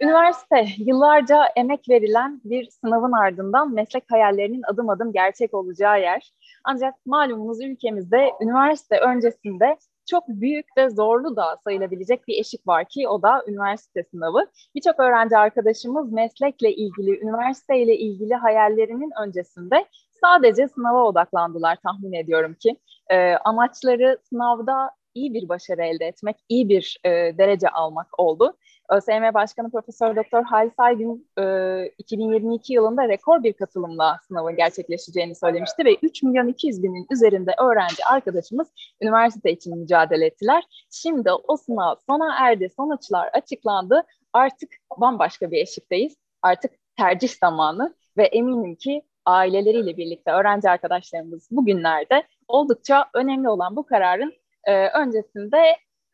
Üniversite yıllarca emek verilen bir sınavın ardından meslek hayallerinin adım adım gerçek olacağı yer. Ancak malumunuz ülkemizde üniversite öncesinde çok büyük ve zorlu da sayılabilecek bir eşik var ki o da üniversite sınavı. Birçok öğrenci arkadaşımız meslekle ilgili, üniversiteyle ilgili hayallerinin öncesinde sadece sınava odaklandılar tahmin ediyorum ki. E, amaçları sınavda iyi bir başarı elde etmek, iyi bir e, derece almak oldu. ÖSYM Başkanı Profesör Doktor Halis Aygün e, 2022 yılında rekor bir katılımla sınavın gerçekleşeceğini söylemişti ve 3 milyon 200 binin üzerinde öğrenci arkadaşımız üniversite için mücadele ettiler. Şimdi o sınav sona erdi, sonuçlar açıklandı. Artık bambaşka bir eşikteyiz. Artık tercih zamanı ve eminim ki aileleriyle birlikte öğrenci arkadaşlarımız bugünlerde oldukça önemli olan bu kararın e, öncesinde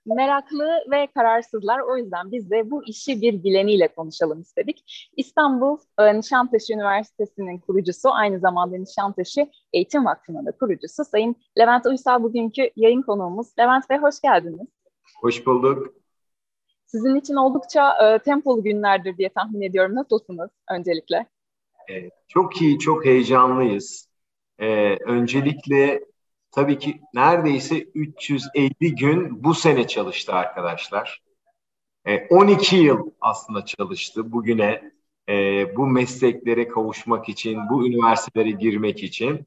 meraklı ve kararsızlar. O yüzden biz de bu işi bir bileniyle konuşalım istedik. İstanbul e, Nişantaşı Üniversitesi'nin kurucusu, aynı zamanda Nişantaşı Eğitim Vakfı'nın da kurucusu Sayın Levent Uysal bugünkü yayın konuğumuz. Levent Bey hoş geldiniz. Hoş bulduk. Sizin için oldukça e, tempolu günlerdir diye tahmin ediyorum. Nasılsınız öncelikle? E, çok iyi, çok heyecanlıyız. E, öncelikle tabii ki neredeyse 350 gün bu sene çalıştı arkadaşlar. E, 12 yıl aslında çalıştı bugüne e, bu mesleklere kavuşmak için, bu üniversitelere girmek için.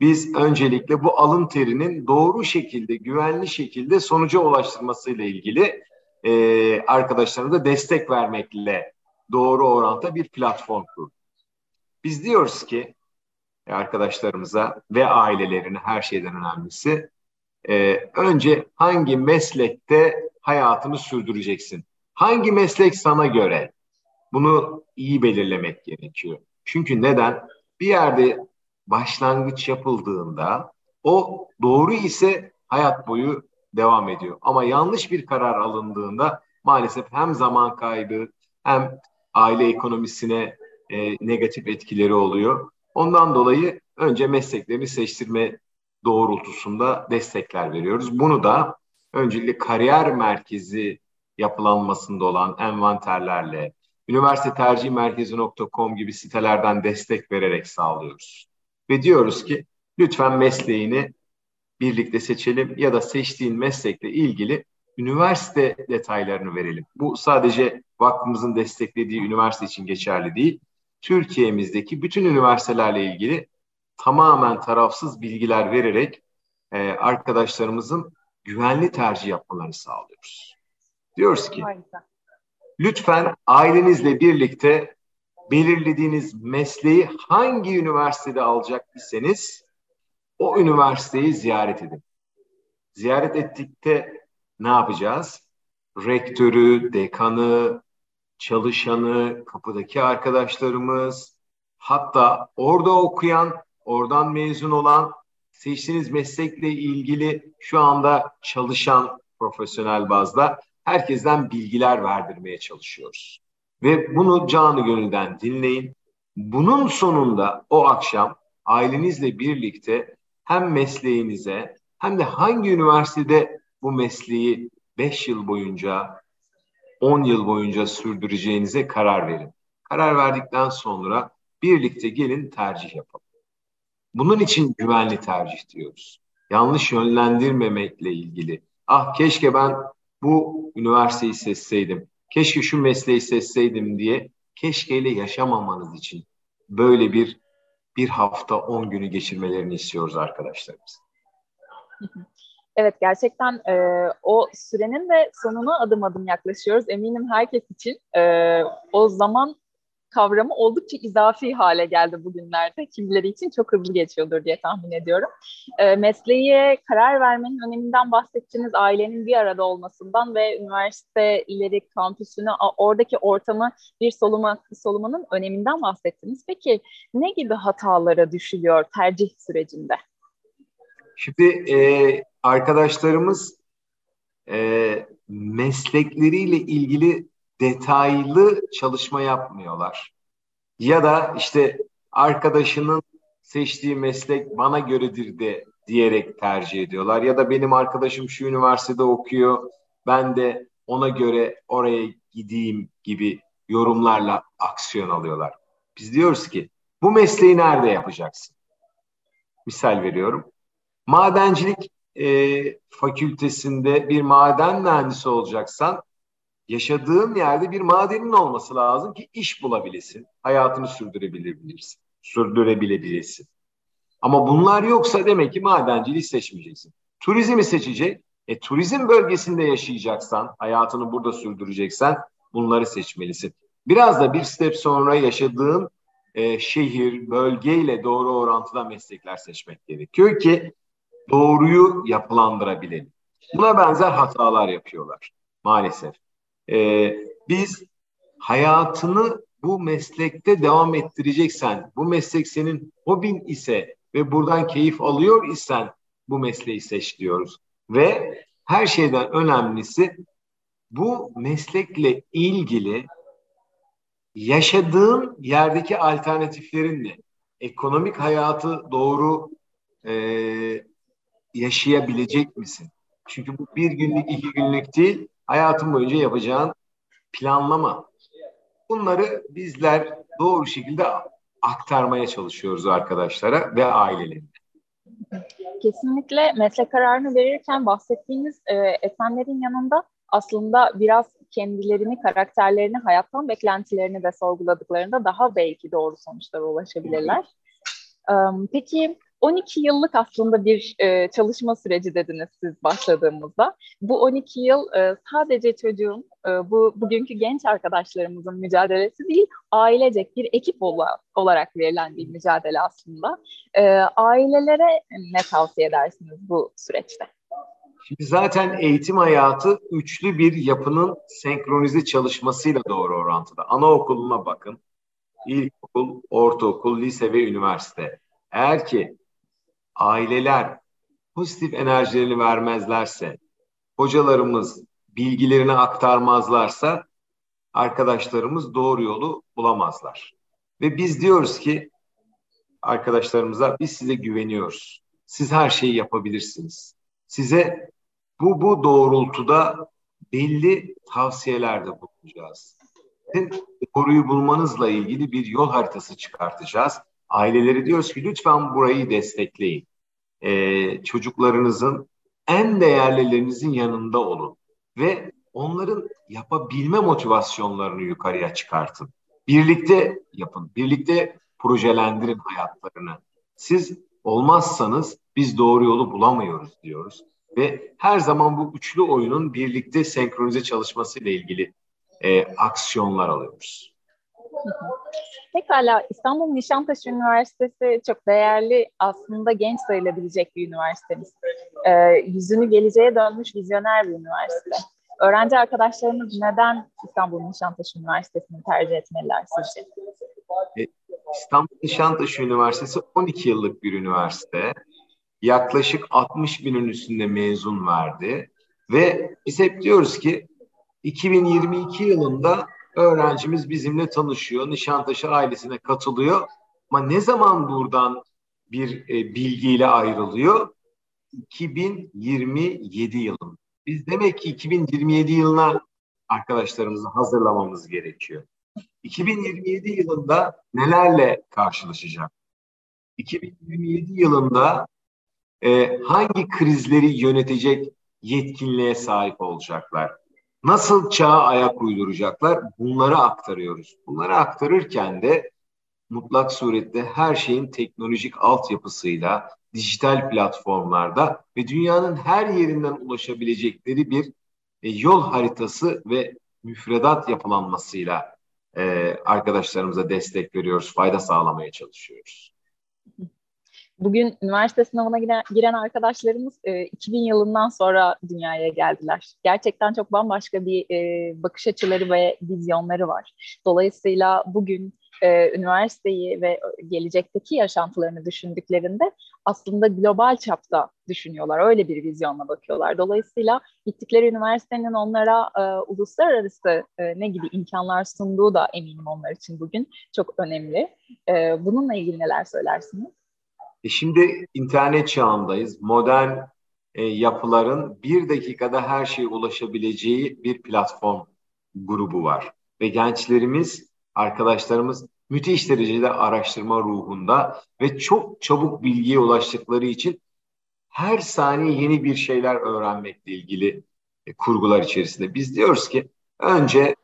Biz öncelikle bu alın terinin doğru şekilde, güvenli şekilde sonuca ulaştırmasıyla ilgili e, arkadaşlarımıza destek vermekle doğru oranta bir platform kurduk. Biz diyoruz ki arkadaşlarımıza ve ailelerine her şeyden önemlisi e, önce hangi meslekte hayatını sürdüreceksin? Hangi meslek sana göre? Bunu iyi belirlemek gerekiyor. Çünkü neden? Bir yerde başlangıç yapıldığında o doğru ise hayat boyu devam ediyor. Ama yanlış bir karar alındığında maalesef hem zaman kaybı hem aile ekonomisine e, negatif etkileri oluyor. Ondan dolayı önce mesleklerini seçtirme doğrultusunda destekler veriyoruz. Bunu da öncelikle kariyer merkezi yapılanmasında olan envanterlerle, üniversite tercih merkezi.com gibi sitelerden destek vererek sağlıyoruz. Ve diyoruz ki lütfen mesleğini birlikte seçelim ya da seçtiğin meslekle ilgili üniversite detaylarını verelim. Bu sadece vakfımızın desteklediği üniversite için geçerli değil. Türkiye'mizdeki bütün üniversitelerle ilgili tamamen tarafsız bilgiler vererek e, arkadaşlarımızın güvenli tercih yapmalarını sağlıyoruz. Diyoruz ki lütfen ailenizle birlikte belirlediğiniz mesleği hangi üniversitede alacak iseniz o üniversiteyi ziyaret edin. Ziyaret ettikte ne yapacağız? Rektörü, dekanı, çalışanı, kapıdaki arkadaşlarımız, hatta orada okuyan, oradan mezun olan, seçtiğiniz meslekle ilgili şu anda çalışan profesyonel bazda herkesten bilgiler verdirmeye çalışıyoruz. Ve bunu canı gönülden dinleyin. Bunun sonunda o akşam ailenizle birlikte hem mesleğinize hem de hangi üniversitede bu mesleği 5 yıl boyunca 10 yıl boyunca sürdüreceğinize karar verin. Karar verdikten sonra birlikte gelin tercih yapalım. Bunun için güvenli tercih diyoruz. Yanlış yönlendirmemekle ilgili. Ah keşke ben bu üniversiteyi seçseydim. Keşke şu mesleği seçseydim diye keşkeyle yaşamamanız için böyle bir bir hafta 10 günü geçirmelerini istiyoruz arkadaşlarımız. Evet gerçekten e, o sürenin de sonuna adım adım yaklaşıyoruz. Eminim herkes için e, o zaman kavramı oldukça izafi hale geldi bugünlerde. Kimileri için çok hızlı geçiyordur diye tahmin ediyorum. E, mesleğe karar vermenin öneminden bahsettiniz. Ailenin bir arada olmasından ve üniversiteleri, kampüsünü, oradaki ortamı bir soluma, solumanın öneminden bahsettiniz. Peki ne gibi hatalara düşülüyor tercih sürecinde? Şimdi e, arkadaşlarımız e, meslekleriyle ilgili detaylı çalışma yapmıyorlar. Ya da işte arkadaşının seçtiği meslek bana göredir de diyerek tercih ediyorlar. Ya da benim arkadaşım şu üniversitede okuyor, ben de ona göre oraya gideyim gibi yorumlarla aksiyon alıyorlar. Biz diyoruz ki bu mesleği nerede yapacaksın? Misal veriyorum. Madencilik e, fakültesinde bir maden mühendisi olacaksan yaşadığın yerde bir madenin olması lazım ki iş bulabilesin. Hayatını sürdürebilebilirsin. Sürdürebilebilirsin. Ama bunlar yoksa demek ki madenciliği seçmeyeceksin. Turizmi seçecek. E, turizm bölgesinde yaşayacaksan, hayatını burada sürdüreceksen bunları seçmelisin. Biraz da bir step sonra yaşadığın e, şehir, bölgeyle doğru orantıda meslekler seçmek gerekiyor ki doğruyu yapılandırabilelim. Buna benzer hatalar yapıyorlar maalesef. E, biz hayatını bu meslekte devam ettireceksen, bu meslek senin hobin ise ve buradan keyif alıyor isen bu mesleği seç diyoruz. Ve her şeyden önemlisi bu meslekle ilgili yaşadığın yerdeki alternatiflerinle ekonomik hayatı doğru e, yaşayabilecek misin? Çünkü bu bir günlük, iki günlük değil, hayatın boyunca yapacağın planlama. Bunları bizler doğru şekilde aktarmaya çalışıyoruz arkadaşlara ve ailelerine. Kesinlikle meslek kararını verirken bahsettiğiniz e, esenlerin yanında aslında biraz kendilerini, karakterlerini, hayattan beklentilerini de sorguladıklarında daha belki doğru sonuçlara ulaşabilirler. Peki 12 yıllık aslında bir e, çalışma süreci dediniz siz başladığımızda. Bu 12 yıl e, sadece çocuğun, e, bu bugünkü genç arkadaşlarımızın mücadelesi değil, ailecek bir ekip ola, olarak verilen bir mücadele aslında. E, ailelere ne tavsiye edersiniz bu süreçte? Şimdi zaten eğitim hayatı üçlü bir yapının senkronize çalışmasıyla doğru orantıda. Anaokuluna bakın. İlkokul, ortaokul, lise ve üniversite. Eğer ki aileler pozitif enerjilerini vermezlerse, hocalarımız bilgilerini aktarmazlarsa arkadaşlarımız doğru yolu bulamazlar. Ve biz diyoruz ki arkadaşlarımıza biz size güveniyoruz. Siz her şeyi yapabilirsiniz. Size bu bu doğrultuda belli tavsiyelerde bulunacağız. Doğruyu bulmanızla ilgili bir yol haritası çıkartacağız. Aileleri diyoruz ki lütfen burayı destekleyin. Ee, çocuklarınızın en değerlilerinizin yanında olun ve onların yapabilme motivasyonlarını yukarıya çıkartın. Birlikte yapın, birlikte projelendirin hayatlarını. Siz olmazsanız biz doğru yolu bulamıyoruz diyoruz ve her zaman bu üçlü oyunun birlikte senkronize çalışması ile ilgili e, aksiyonlar alıyoruz. Pekala İstanbul Nişantaşı Üniversitesi çok değerli aslında genç sayılabilecek bir üniversitemiz. Ee, yüzünü geleceğe dönmüş vizyoner bir üniversite. Öğrenci arkadaşlarımız neden İstanbul Nişantaşı Üniversitesi'ni tercih etmeliler sizce? E, İstanbul Nişantaşı Üniversitesi 12 yıllık bir üniversite yaklaşık 60 binin üstünde mezun verdi. Ve biz hep diyoruz ki 2022 yılında öğrencimiz bizimle tanışıyor, Nişantaşı ailesine katılıyor. Ama ne zaman buradan bir e, bilgiyle ayrılıyor? 2027 yılında. Biz demek ki 2027 yılına arkadaşlarımızı hazırlamamız gerekiyor. 2027 yılında nelerle karşılaşacak? 2027 yılında e, hangi krizleri yönetecek yetkinliğe sahip olacaklar? Nasıl çağa ayak uyduracaklar? Bunları aktarıyoruz. Bunları aktarırken de mutlak surette her şeyin teknolojik altyapısıyla, dijital platformlarda ve dünyanın her yerinden ulaşabilecekleri bir e, yol haritası ve müfredat yapılanmasıyla e, arkadaşlarımıza destek veriyoruz, fayda sağlamaya çalışıyoruz. Bugün üniversite sınavına giren, arkadaşlarımız e, 2000 yılından sonra dünyaya geldiler. Gerçekten çok bambaşka bir e, bakış açıları ve vizyonları var. Dolayısıyla bugün e, üniversiteyi ve gelecekteki yaşantılarını düşündüklerinde aslında global çapta düşünüyorlar. Öyle bir vizyonla bakıyorlar. Dolayısıyla gittikleri üniversitenin onlara e, uluslararası e, ne gibi imkanlar sunduğu da eminim onlar için bugün çok önemli. E, bununla ilgili neler söylersiniz? E şimdi internet çağındayız. Modern e, yapıların bir dakikada her şeye ulaşabileceği bir platform grubu var. ve gençlerimiz, arkadaşlarımız müthiş derecede araştırma ruhunda ve çok çabuk bilgiye ulaştıkları için her saniye yeni bir şeyler öğrenmekle ilgili e, kurgular içerisinde. Biz diyoruz ki önce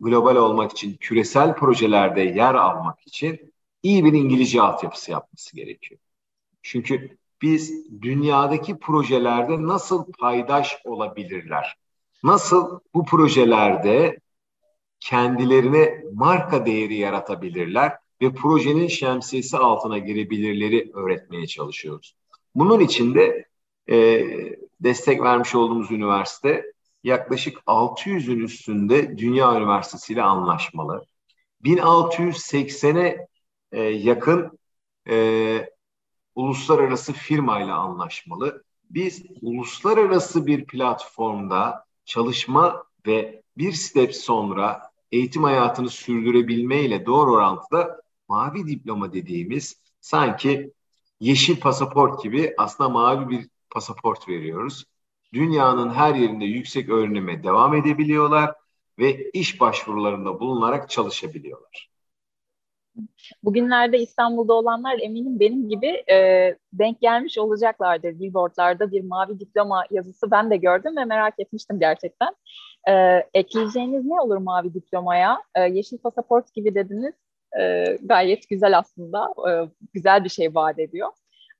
global olmak için, küresel projelerde yer almak için iyi bir İngilizce altyapısı yapması gerekiyor. Çünkü biz dünyadaki projelerde nasıl paydaş olabilirler? Nasıl bu projelerde kendilerine marka değeri yaratabilirler ve projenin şemsiyesi altına girebilirleri öğretmeye çalışıyoruz. Bunun için de e, destek vermiş olduğumuz üniversite yaklaşık 600'ün üstünde Dünya Üniversitesi ile anlaşmalı. 1680'e e, yakın e, uluslararası firmayla anlaşmalı. Biz uluslararası bir platformda çalışma ve bir step sonra eğitim hayatını sürdürebilmeyle doğru orantıda mavi diploma dediğimiz sanki yeşil pasaport gibi aslında mavi bir pasaport veriyoruz. Dünyanın her yerinde yüksek öğrenime devam edebiliyorlar ve iş başvurularında bulunarak çalışabiliyorlar. Bugünlerde İstanbul'da olanlar eminim benim gibi e, denk gelmiş olacaklardır. Billboardlarda bir mavi diploma yazısı ben de gördüm ve merak etmiştim gerçekten. E, ekleyeceğiniz ne olur mavi diplomaya? E, yeşil pasaport gibi dediniz. E, gayet güzel aslında. E, güzel bir şey vaat ediyor.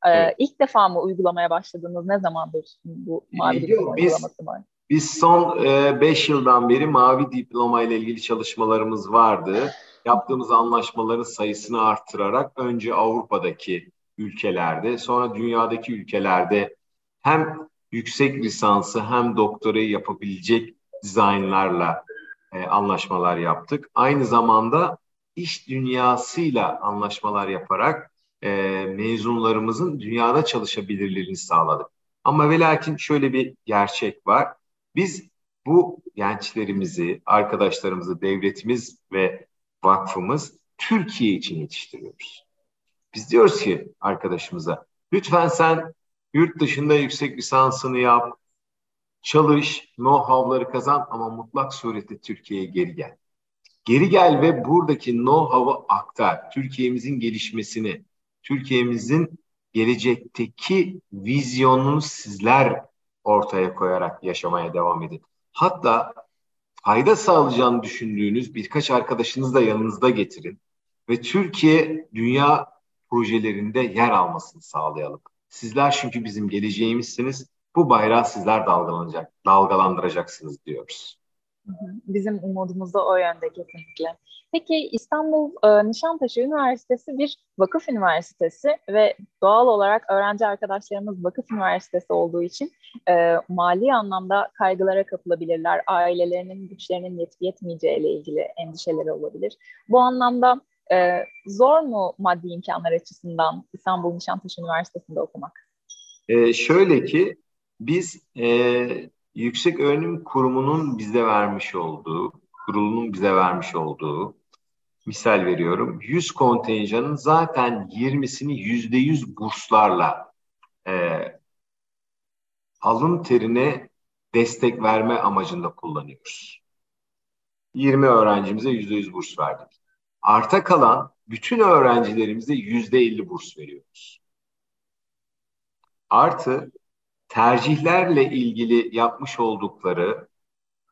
E, evet. İlk defa mı uygulamaya başladınız? Ne zamandır bu mavi diploma biz, uygulaması var? Biz son 5 e, yıldan beri mavi diploma ile ilgili çalışmalarımız vardı yaptığımız anlaşmaların sayısını arttırarak önce Avrupa'daki ülkelerde sonra dünyadaki ülkelerde hem yüksek lisansı hem doktorayı yapabilecek dizaynlarla e, anlaşmalar yaptık. Aynı zamanda iş dünyasıyla anlaşmalar yaparak e, mezunlarımızın dünyada çalışabilirliğini sağladık. Ama ve lakin şöyle bir gerçek var. Biz bu gençlerimizi, arkadaşlarımızı, devletimiz ve vakfımız Türkiye için yetiştiriyoruz. Biz diyoruz ki arkadaşımıza lütfen sen yurt dışında yüksek lisansını yap, çalış, know-how'ları kazan ama mutlak surette Türkiye'ye geri gel. Geri gel ve buradaki know-how'ı aktar. Türkiye'mizin gelişmesini, Türkiye'mizin gelecekteki vizyonunu sizler ortaya koyarak yaşamaya devam edin. Hatta fayda sağlayacağını düşündüğünüz birkaç arkadaşınızı da yanınızda getirin ve Türkiye dünya projelerinde yer almasını sağlayalım. Sizler çünkü bizim geleceğimizsiniz. Bu bayrağı sizler dalgalanacak, dalgalandıracaksınız diyoruz. Bizim umudumuz da o yönde kesinlikle. Peki İstanbul e, Nişantaşı Üniversitesi bir vakıf üniversitesi ve doğal olarak öğrenci arkadaşlarımız vakıf üniversitesi olduğu için e, mali anlamda kaygılara kapılabilirler. Ailelerinin güçlerinin yetip yetmeyeceği ile ilgili endişeleri olabilir. Bu anlamda e, zor mu maddi imkanlar açısından İstanbul Nişantaşı Üniversitesi'nde okumak? E, şöyle ki biz e, Yüksek Öğrenim Kurumu'nun bize vermiş olduğu, kurulunun bize vermiş olduğu misal veriyorum 100 kontenjanın zaten 20'sini %100 burslarla e, alın terine destek verme amacında kullanıyoruz. 20 öğrencimize %100 burs verdik. Arta kalan bütün öğrencilerimize %50 burs veriyoruz. Artı tercihlerle ilgili yapmış oldukları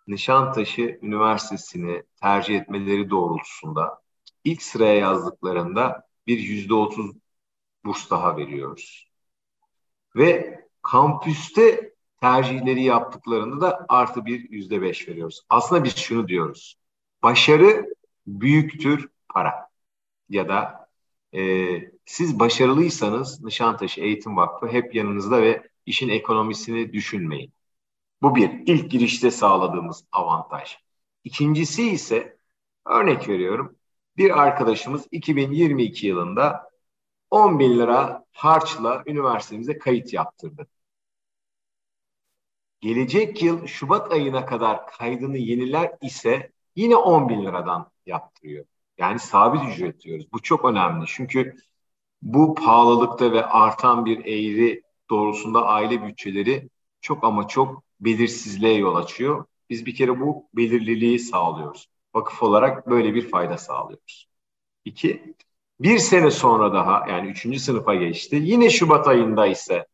Nişantaşı Üniversitesi'ni tercih etmeleri doğrultusunda ilk sıraya yazdıklarında bir yüzde otuz burs daha veriyoruz. Ve kampüste tercihleri yaptıklarında da artı bir yüzde beş veriyoruz. Aslında biz şunu diyoruz. Başarı büyüktür para. Ya da e, siz başarılıysanız Nişantaşı Eğitim Vakfı hep yanınızda ve işin ekonomisini düşünmeyin. Bu bir ilk girişte sağladığımız avantaj. İkincisi ise örnek veriyorum bir arkadaşımız 2022 yılında 10 bin lira harçla üniversitemize kayıt yaptırdı. Gelecek yıl Şubat ayına kadar kaydını yeniler ise yine 10 bin liradan yaptırıyor. Yani sabit ücret diyoruz. Bu çok önemli. Çünkü bu pahalılıkta ve artan bir eğri doğrusunda aile bütçeleri çok ama çok belirsizliğe yol açıyor. Biz bir kere bu belirliliği sağlıyoruz. vakıf olarak böyle bir fayda sağlıyoruz. İki, bir sene sonra daha yani üçüncü sınıfa geçti. Yine Şubat ayında ise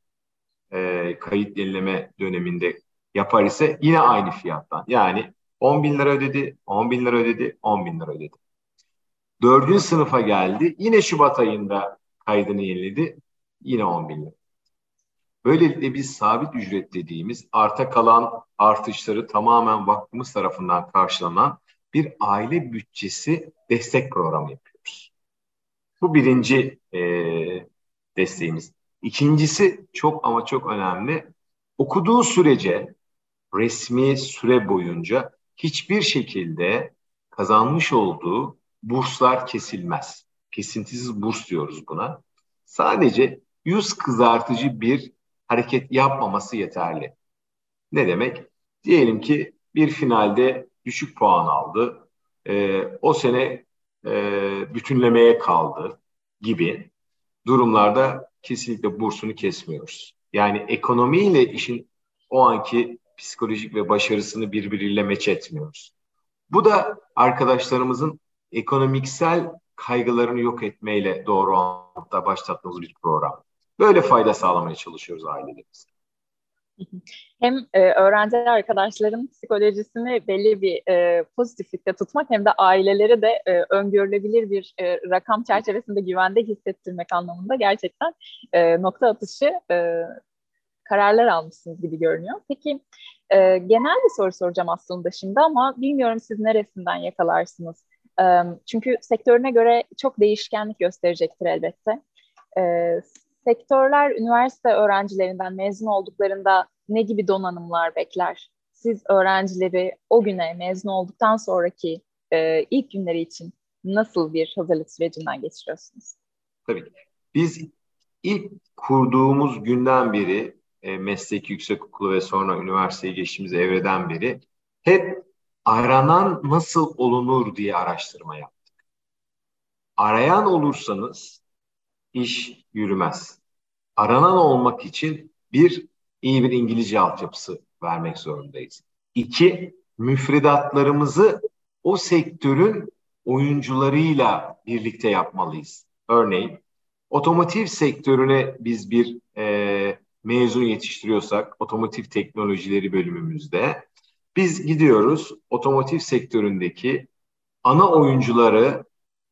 e, kayıt yenileme döneminde yapar ise yine aynı fiyattan. Yani 10 bin lira ödedi, 10 bin lira ödedi, 10 bin lira ödedi. Dördüncü sınıfa geldi. Yine Şubat ayında kaydını yeniledi. Yine 10 bin lira. Böylelikle biz sabit ücret dediğimiz arta kalan artışları tamamen vakfımız tarafından karşılanan bir aile bütçesi destek programı yapıyoruz. Bu birinci e, desteğimiz. İkincisi çok ama çok önemli. Okuduğu sürece resmi süre boyunca hiçbir şekilde kazanmış olduğu burslar kesilmez. Kesintisiz burs diyoruz buna. Sadece yüz kızartıcı bir hareket yapmaması yeterli. Ne demek? Diyelim ki bir finalde düşük puan aldı. E, o sene e, bütünlemeye kaldı gibi durumlarda kesinlikle bursunu kesmiyoruz. Yani ekonomiyle işin o anki psikolojik ve başarısını birbiriyle meç etmiyoruz. Bu da arkadaşlarımızın ekonomiksel kaygılarını yok etmeyle doğru anlamda başlattığımız bir program. Böyle fayda sağlamaya çalışıyoruz ailelerimize. Hem e, öğrenci arkadaşların psikolojisini belli bir e, pozitiflikte tutmak hem de aileleri de e, öngörülebilir bir e, rakam çerçevesinde güvende hissettirmek anlamında gerçekten e, nokta atışı e, kararlar almışsınız gibi görünüyor. Peki e, genel bir soru soracağım aslında şimdi ama bilmiyorum siz neresinden yakalarsınız. E, çünkü sektörüne göre çok değişkenlik gösterecektir elbette. E, sektörler üniversite öğrencilerinden mezun olduklarında ne gibi donanımlar bekler? Siz öğrencileri o güne mezun olduktan sonraki e, ilk günleri için nasıl bir hazırlık sürecinden geçiriyorsunuz? Tabii ki. Biz ilk kurduğumuz günden beri e, meslek yüksekokulu ve sonra üniversiteye geçtiğimiz evreden beri hep aranan nasıl olunur diye araştırma yaptık. Arayan olursanız iş yürümez. Aranan olmak için bir iyi bir İngilizce altyapısı vermek zorundayız. İki, müfredatlarımızı o sektörün oyuncularıyla birlikte yapmalıyız. Örneğin otomotiv sektörüne biz bir e, mezun yetiştiriyorsak otomotiv teknolojileri bölümümüzde biz gidiyoruz otomotiv sektöründeki ana oyuncuları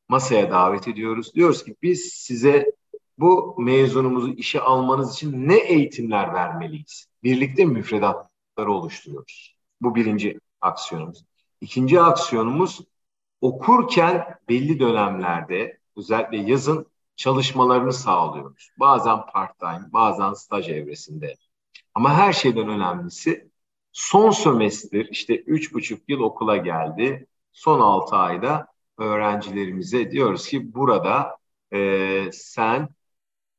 masaya davet ediyoruz. Diyoruz ki biz size bu mezunumuzu işe almanız için ne eğitimler vermeliyiz? Birlikte müfredatları oluşturuyoruz. Bu birinci aksiyonumuz. İkinci aksiyonumuz okurken belli dönemlerde özellikle yazın çalışmalarını sağlıyoruz. Bazen part time, bazen staj evresinde. Ama her şeyden önemlisi son sömestr işte üç buçuk yıl okula geldi. Son altı ayda öğrencilerimize diyoruz ki burada e, sen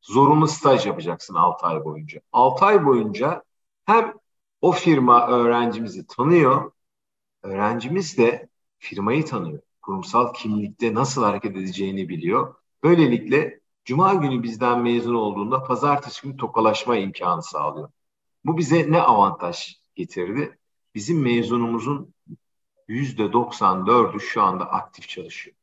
zorunlu staj yapacaksın 6 ay boyunca. 6 ay boyunca hem o firma öğrencimizi tanıyor, öğrencimiz de firmayı tanıyor. Kurumsal kimlikte nasıl hareket edeceğini biliyor. Böylelikle Cuma günü bizden mezun olduğunda pazartesi günü tokalaşma imkanı sağlıyor. Bu bize ne avantaj getirdi? Bizim mezunumuzun yüzde 94'ü şu anda aktif çalışıyor.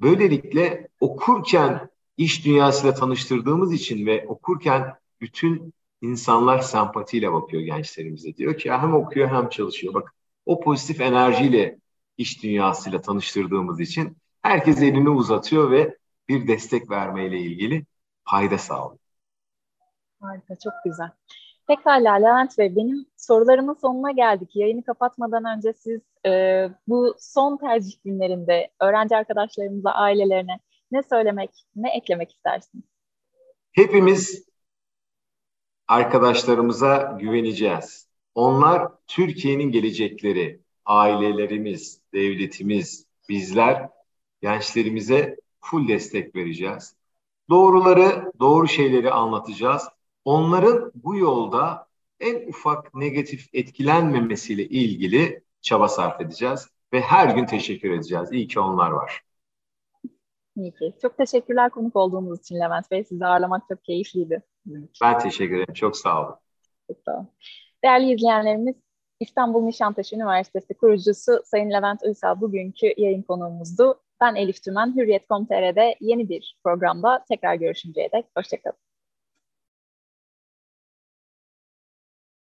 Böylelikle okurken iş dünyasıyla tanıştırdığımız için ve okurken bütün insanlar sempatiyle bakıyor gençlerimize. Diyor ki hem okuyor hem çalışıyor. Bak o pozitif enerjiyle iş dünyasıyla tanıştırdığımız için herkes elini uzatıyor ve bir destek vermeyle ilgili fayda sağlıyor. Harika, çok güzel. Pekala Levent Bey, benim sorularımın sonuna geldik. Yayını kapatmadan önce siz e, bu son tercih günlerinde öğrenci arkadaşlarımıza, ailelerine ne söylemek, ne eklemek istersiniz? Hepimiz arkadaşlarımıza güveneceğiz. Onlar Türkiye'nin gelecekleri, ailelerimiz, devletimiz, bizler gençlerimize full destek vereceğiz. Doğruları, doğru şeyleri anlatacağız. Onların bu yolda en ufak negatif etkilenmemesiyle ilgili çaba sarf edeceğiz ve her gün teşekkür edeceğiz. İyi ki onlar var. İyi ki. Çok teşekkürler konuk olduğunuz için Levent Bey. Sizi ağırlamak çok keyifliydi. Ben teşekkür ederim. Çok sağ olun. Çok sağ olun. Değerli izleyenlerimiz, İstanbul Nişantaşı Üniversitesi kurucusu Sayın Levent Uysal bugünkü yayın konuğumuzdu. Ben Elif Tümen, Hürriyet.com.tr'de yeni bir programda tekrar görüşünceye dek hoşçakalın.